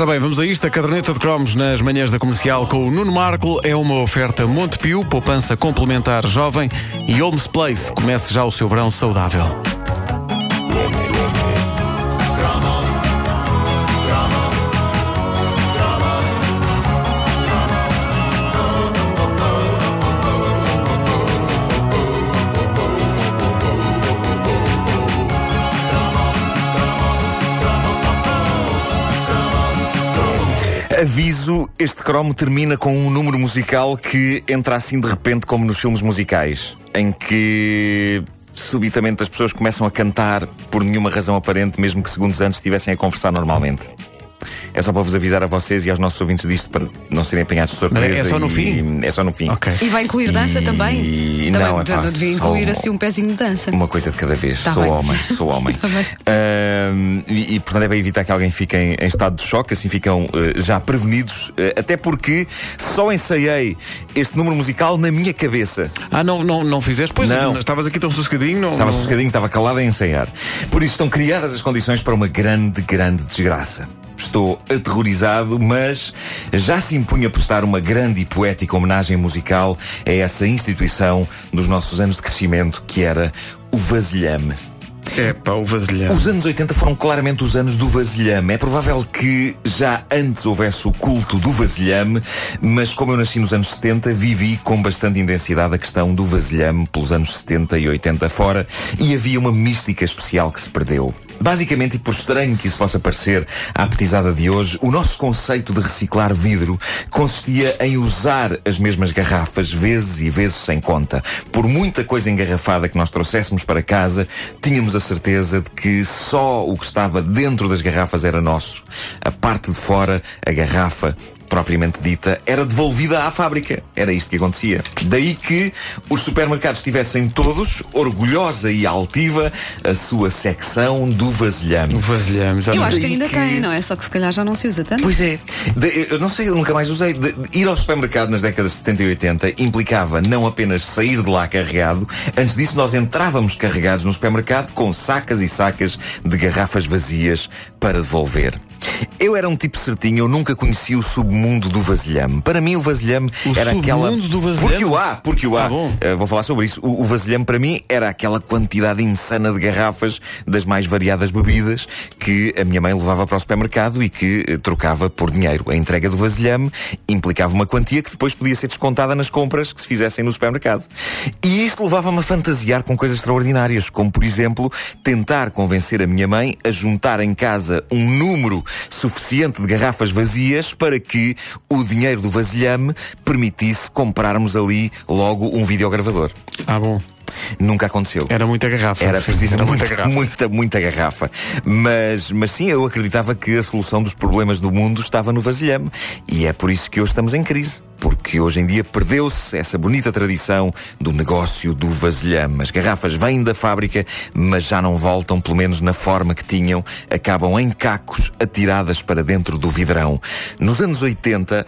Ora bem, vamos a isto. A caderneta de cromos nas manhãs da comercial com o Nuno Marco é uma oferta Montepio, poupança complementar jovem e Holmes Place. Comece já o seu verão saudável. Aviso, este cromo termina com um número musical que entra assim de repente como nos filmes musicais, em que subitamente as pessoas começam a cantar por nenhuma razão aparente, mesmo que segundos antes estivessem a conversar normalmente. É só para vos avisar a vocês e aos nossos ouvintes disto para não serem apanhados de surpresa. Mas é só no e- fim? É só no fim. Ok. E vai incluir dança E- também? e também não, é de- devia incluir uma- assim um pezinho de dança. Uma coisa de cada vez. Tá sou bem. homem, sou homem. Tá e, e, portanto é para evitar que alguém fique em, em estado de choque, assim ficam eh, já prevenidos, eh, até porque só ensaiei este número musical na minha cabeça. Ah, não, não, não fizeste? Pois Não. estavas aqui tão sossegadinho. Não, Estava não... sossegadinho, estava calado a ensaiar. Por isso estão criadas as condições para uma grande, grande desgraça. Estou aterrorizado, mas já se impunha prestar uma grande e poética homenagem musical a essa instituição dos nossos anos de crescimento, que era o vasilhame. É pá, o vasilhão. Os anos 80 foram claramente os anos do vasilhame. É provável que já antes houvesse o culto do vasilhame, mas como eu nasci nos anos 70, vivi com bastante intensidade a questão do vasilhame pelos anos 70 e 80 fora, e havia uma mística especial que se perdeu. Basicamente, e por estranho que isso possa parecer à petizada de hoje, o nosso conceito de reciclar vidro consistia em usar as mesmas garrafas vezes e vezes sem conta. Por muita coisa engarrafada que nós trouxéssemos para casa, tínhamos a certeza de que só o que estava dentro das garrafas era nosso. A parte de fora, a garrafa, propriamente dita, era devolvida à fábrica. Era isto que acontecia. Daí que os supermercados tivessem todos, orgulhosa e altiva, a sua secção do vasilhame. O vasilhão, Eu exatamente. acho que ainda que- tem, não é? Só que se calhar já não se usa tanto. Pois é. De- eu não sei, eu nunca mais usei. De- de ir ao supermercado nas décadas de 70 e 80 implicava não apenas sair de lá carregado, antes disso nós entrávamos carregados no supermercado com sacas e sacas de garrafas vazias para devolver. Eu era um tipo certinho, eu nunca conheci o submundo do vasilhame. Para mim, o vasilhame O era aquela. submundo do vasilhame? Porque o há, porque o há. Ah. Uh, vou falar sobre isso. O, o vasilhame, para mim, era aquela quantidade insana de garrafas das mais variadas bebidas que a minha mãe levava para o supermercado e que eh, trocava por dinheiro. A entrega do vasilhame implicava uma quantia que depois podia ser descontada nas compras que se fizessem no supermercado. E isto levava-me a fantasiar com coisas extraordinárias, como, por exemplo, tentar convencer a minha mãe a juntar em casa um número suficiente de garrafas vazias para que o dinheiro do vasilhame permitisse comprarmos ali logo um videogravador. Ah, bom. Nunca aconteceu. Era muita garrafa. Era preciso era muita, muita garrafa. muita, muita garrafa. Mas, mas sim, eu acreditava que a solução dos problemas do mundo estava no vasilhame. E é por isso que hoje estamos em crise. Porque hoje em dia perdeu-se essa bonita tradição do negócio do vasilhame. As garrafas vêm da fábrica, mas já não voltam, pelo menos na forma que tinham. Acabam em cacos atiradas para dentro do vidrão. Nos anos 80,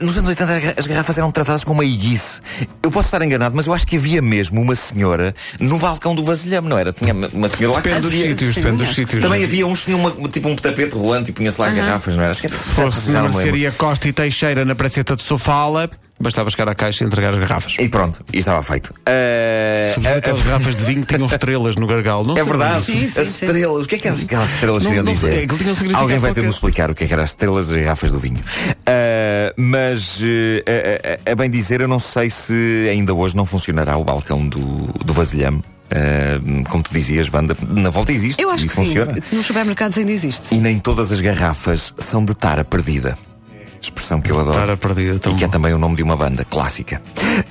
nos anos 80 as garrafas eram tratadas como uma iguice. Eu posso estar enganado, mas eu acho que havia mesmo uma senhora no balcão do vasilhame, não era? Tinha uma senhora lá que Depende dos fazia- sítios, depende dos sítios. Também havia uns que tinham uma- tipo um tapete rolante e punha-se lá garrafas, não era? Acho que era- Se fosse na mercearia Costa e Teixeira na praceta de Sofala, bastava chegar à caixa e entregar as garrafas. E pronto, e estava feito. Ah, Sobretudo aquelas garrafas de vinho que tinham estrelas no gargalo, não É verdade. Sim, sim, as sim. estrelas. O que é que as- aquelas estrelas queriam dizer? significado Alguém vai ter de nos explicar o que é que eram as estrelas das garrafas do vinho. Ah, mas, eh, a, bem dizer, eu não sei se ainda hoje não funcionará o balcão do, do vasilhame. Ah, como tu dizias, Wanda, na volta existe Eu acho e que funciona. sim. Nos supermercados ainda existe. E nem todas as garrafas são de tara perdida. Expressão que eu adoro. Perdida, tão E que é também o nome de uma banda clássica.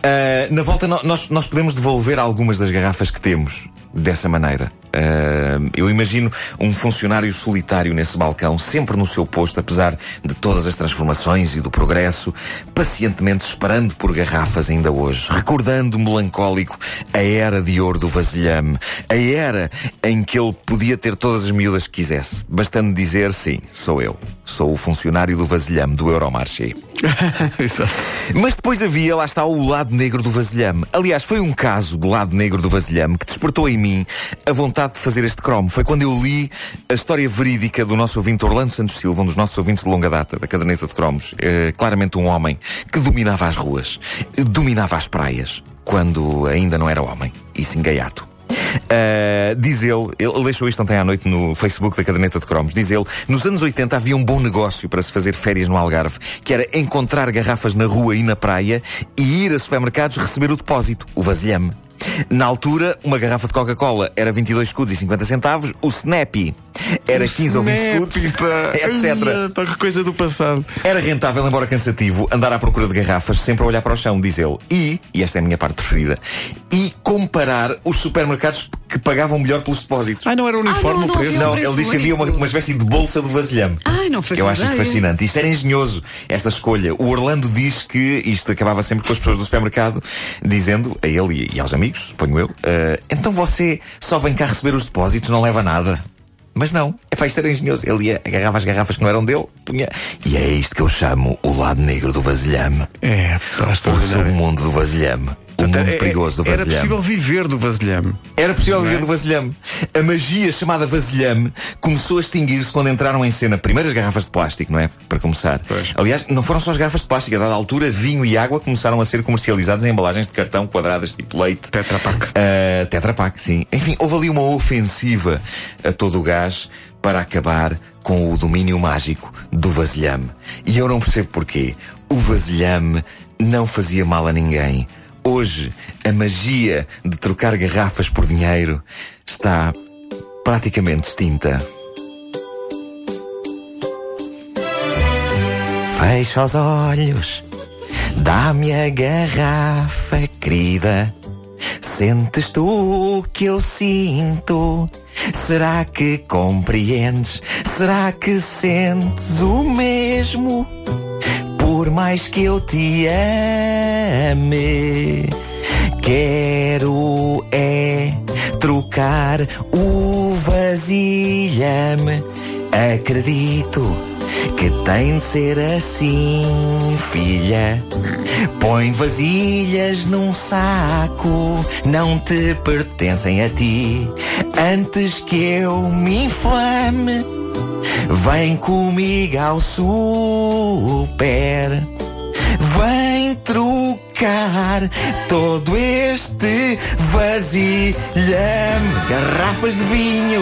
Ah, na volta, nós, nós podemos devolver algumas das garrafas que temos dessa maneira. Ah, eu imagino um funcionário solitário nesse balcão, sempre no seu posto, apesar de todas as transformações e do progresso, pacientemente esperando por garrafas ainda hoje, recordando melancólico a era de ouro do vasilhame, a era em que ele podia ter todas as miúdas que quisesse, bastando dizer sim, sou eu, sou o funcionário do vasilhame do Euromarché. Mas depois havia, lá está, o lado negro do vasilhame. Aliás, foi um caso de lado negro do vasilhame que despertou em mim a vontade de fazer este cromo. Foi quando eu li a história verídica do nosso ouvinte Orlando Santos Silva, um dos nossos ouvintes de longa data, da caderneta de cromos. Eh, claramente um homem que dominava as ruas, eh, dominava as praias, quando ainda não era homem, e sim gaiato. Uh, diz ele, ele deixou isto ontem à noite no Facebook da Caderneta de Cromos. Diz ele, nos anos 80 havia um bom negócio para se fazer férias no Algarve, que era encontrar garrafas na rua e na praia e ir a supermercados receber o depósito, o vasilhame. Na altura, uma garrafa de Coca-Cola era 22 escudos e 50 centavos, o Snappy era 15 ou 20 escudos, etc. Para que coisa do passado. Era rentável, embora cansativo, andar à procura de garrafas, sempre a olhar para o chão, diz ele. E, e esta é a minha parte preferida, e comparar os supermercados que pagavam melhor pelos depósitos. Ah, não era uniforme Ah, não, o não preço? havia Não, preço ele diz que havia uma, uma espécie de bolsa do vasilhame. Ai, não Que fazia eu acho isto ideia. fascinante. Isto era engenhoso, esta escolha. O Orlando diz que isto acabava sempre com as pessoas do supermercado dizendo a ele e, e aos amigos, suponho eu, "Ah, então você só vem cá receber os depósitos, não leva nada. Mas não, é para isto era engenhoso. Ele ia, agarrava as garrafas que não eram dele, punha. E é isto que eu chamo o lado negro do vasilhame. É, O submundo do vasilhame. O mundo É- perigoso do Era vasilhame. possível viver do vasilhame. Era possível viver é? do vasilhame. A magia chamada vasilhame começou a extinguir-se quando entraram em cena primeiras garrafas de plástico, não é? Para começar. Pois. Aliás, não foram só as garrafas de plástico. A dada altura, vinho e água começaram a ser comercializados em embalagens de cartão quadradas tipo leite. Tetra Pak. Uh, Tetra Pak, sim. Enfim, houve ali uma ofensiva a todo o gás para acabar com o domínio mágico do vasilhame. E eu não percebo porquê. O vasilhame não fazia mal a ninguém. Hoje, a magia de trocar garrafas por dinheiro está praticamente extinta. Fecha os olhos, dá-me a garrafa, querida. Sentes tu o que eu sinto? Será que compreendes? Será que sentes o mesmo? Por mais que eu te ame, quero é trocar o vasilhame. Acredito que tem de ser assim, filha. Põe vasilhas num saco, não te pertencem a ti. Antes que eu me inflame, vem comigo ao super. Vem trocar todo este vasilhame. Garrafas de vinho,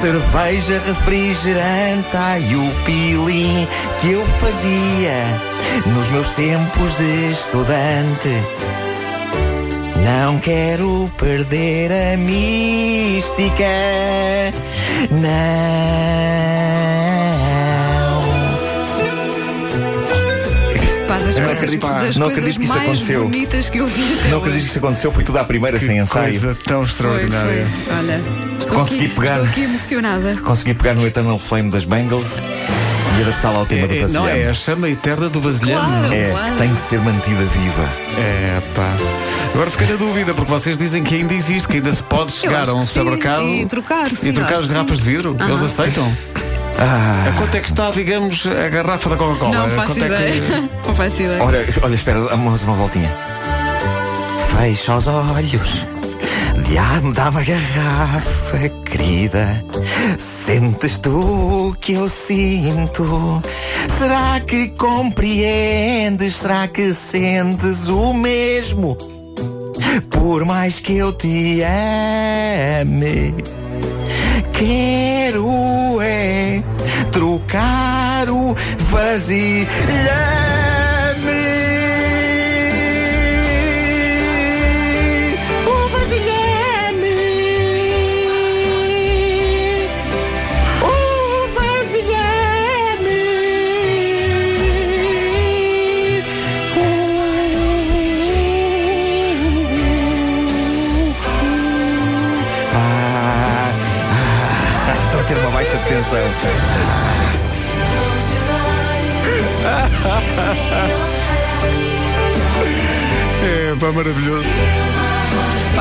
cerveja, refrigerante, ai o pilim que eu fazia nos meus tempos de estudante. Não quero perder a mística. Não. Das não coisas, acredito- das não coisas acredito que isso mais aconteceu. bonitas que eu vi até Não hoje. acredito que isso aconteceu, foi tudo à primeira, sem Que ensaio. coisa tão Foi, extraordinária. foi. Olha, estou Consegui aqui, pegar. estou aqui emocionada. Consegui pegar no Eternal Flame das Bengals e adaptá-la ao tema do É, é, vasilhame. não é a chama eterna do vasilhame. Claro. É, Claro. que tem de ser mantida viva. É, pá. Agora fiquei na dúvida, porque vocês dizem que ainda existe, que ainda se pode chegar a um supermercado e trocar, sim, e trocar as garrafas sim. de vidro. Aham. Eles aceitam? Ah, A quanto é que está, digamos, a garrafa da Coca-Cola? Não faço quanto é que- ideia. Não faço ideia. olha, olha, espera, dá-me uma voltinha. Fecha os olhos. Dá-me dá uma garrafa, querida. Sentes tu o que eu sinto? Será que compreendes? Será que sentes o mesmo? Por mais que eu te ame, quero é trocar o vasilhame. Tensão. É, pá, maravilhoso.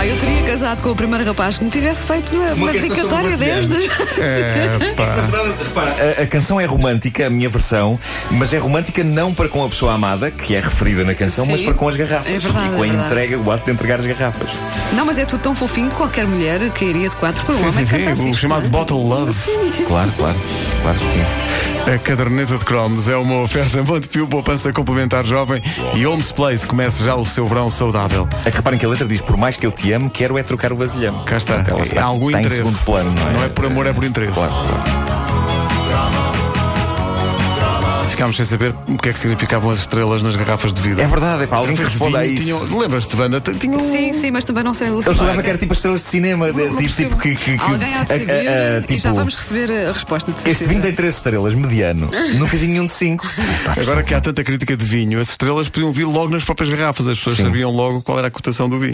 Pá, eu teria casado com o primeiro rapaz que me tivesse feito uma, uma dedicatória destas. É, pá. Repara, a, a canção é romântica, a minha versão, mas é romântica não para com a pessoa amada, que é referida na canção, Sim. mas para com as garrafas. É verdade, e com a é verdade. entrega, o ato de entregar as garrafas. Não, mas é tudo tão fofinho que qualquer mulher cairia de quatro por um Sim, homem sim, sim. O chamado é? Bottle Love. Claro, claro, claro que sim. A caderneta de cromos é uma oferta Montepio, poupança complementar jovem e Homes Place. Começa já o seu verão saudável. É que reparem que a letra diz: Por mais que eu te ame, quero é trocar o vasilhame. Cá está. Portanto, ela Há algum está interesse. em segundo plano, não é? Não é por amor, é por interesse. Claro, claro. Ficámos sem saber o que é que significavam as estrelas nas garrafas de vidro. É verdade, é para alguém que de responda a isso. tinham- Lembras-te, Wanda? T- Tinham. Sim, sim, mas também não sei o Eu soubesse que era tipo as estrelas de cinema, de- não tipo, tipo que, que, que- Alguém há de a- a- e tipo, já vamos receber a resposta de Este certeza. vinho tem 3 estrelas, mediano. Nunca vi nenhum de 5. Agora que há tanta crítica de vinho, as estrelas podiam vir logo nas próprias garrafas. As pessoas Sim. sabiam logo qual era a cotação do vinho.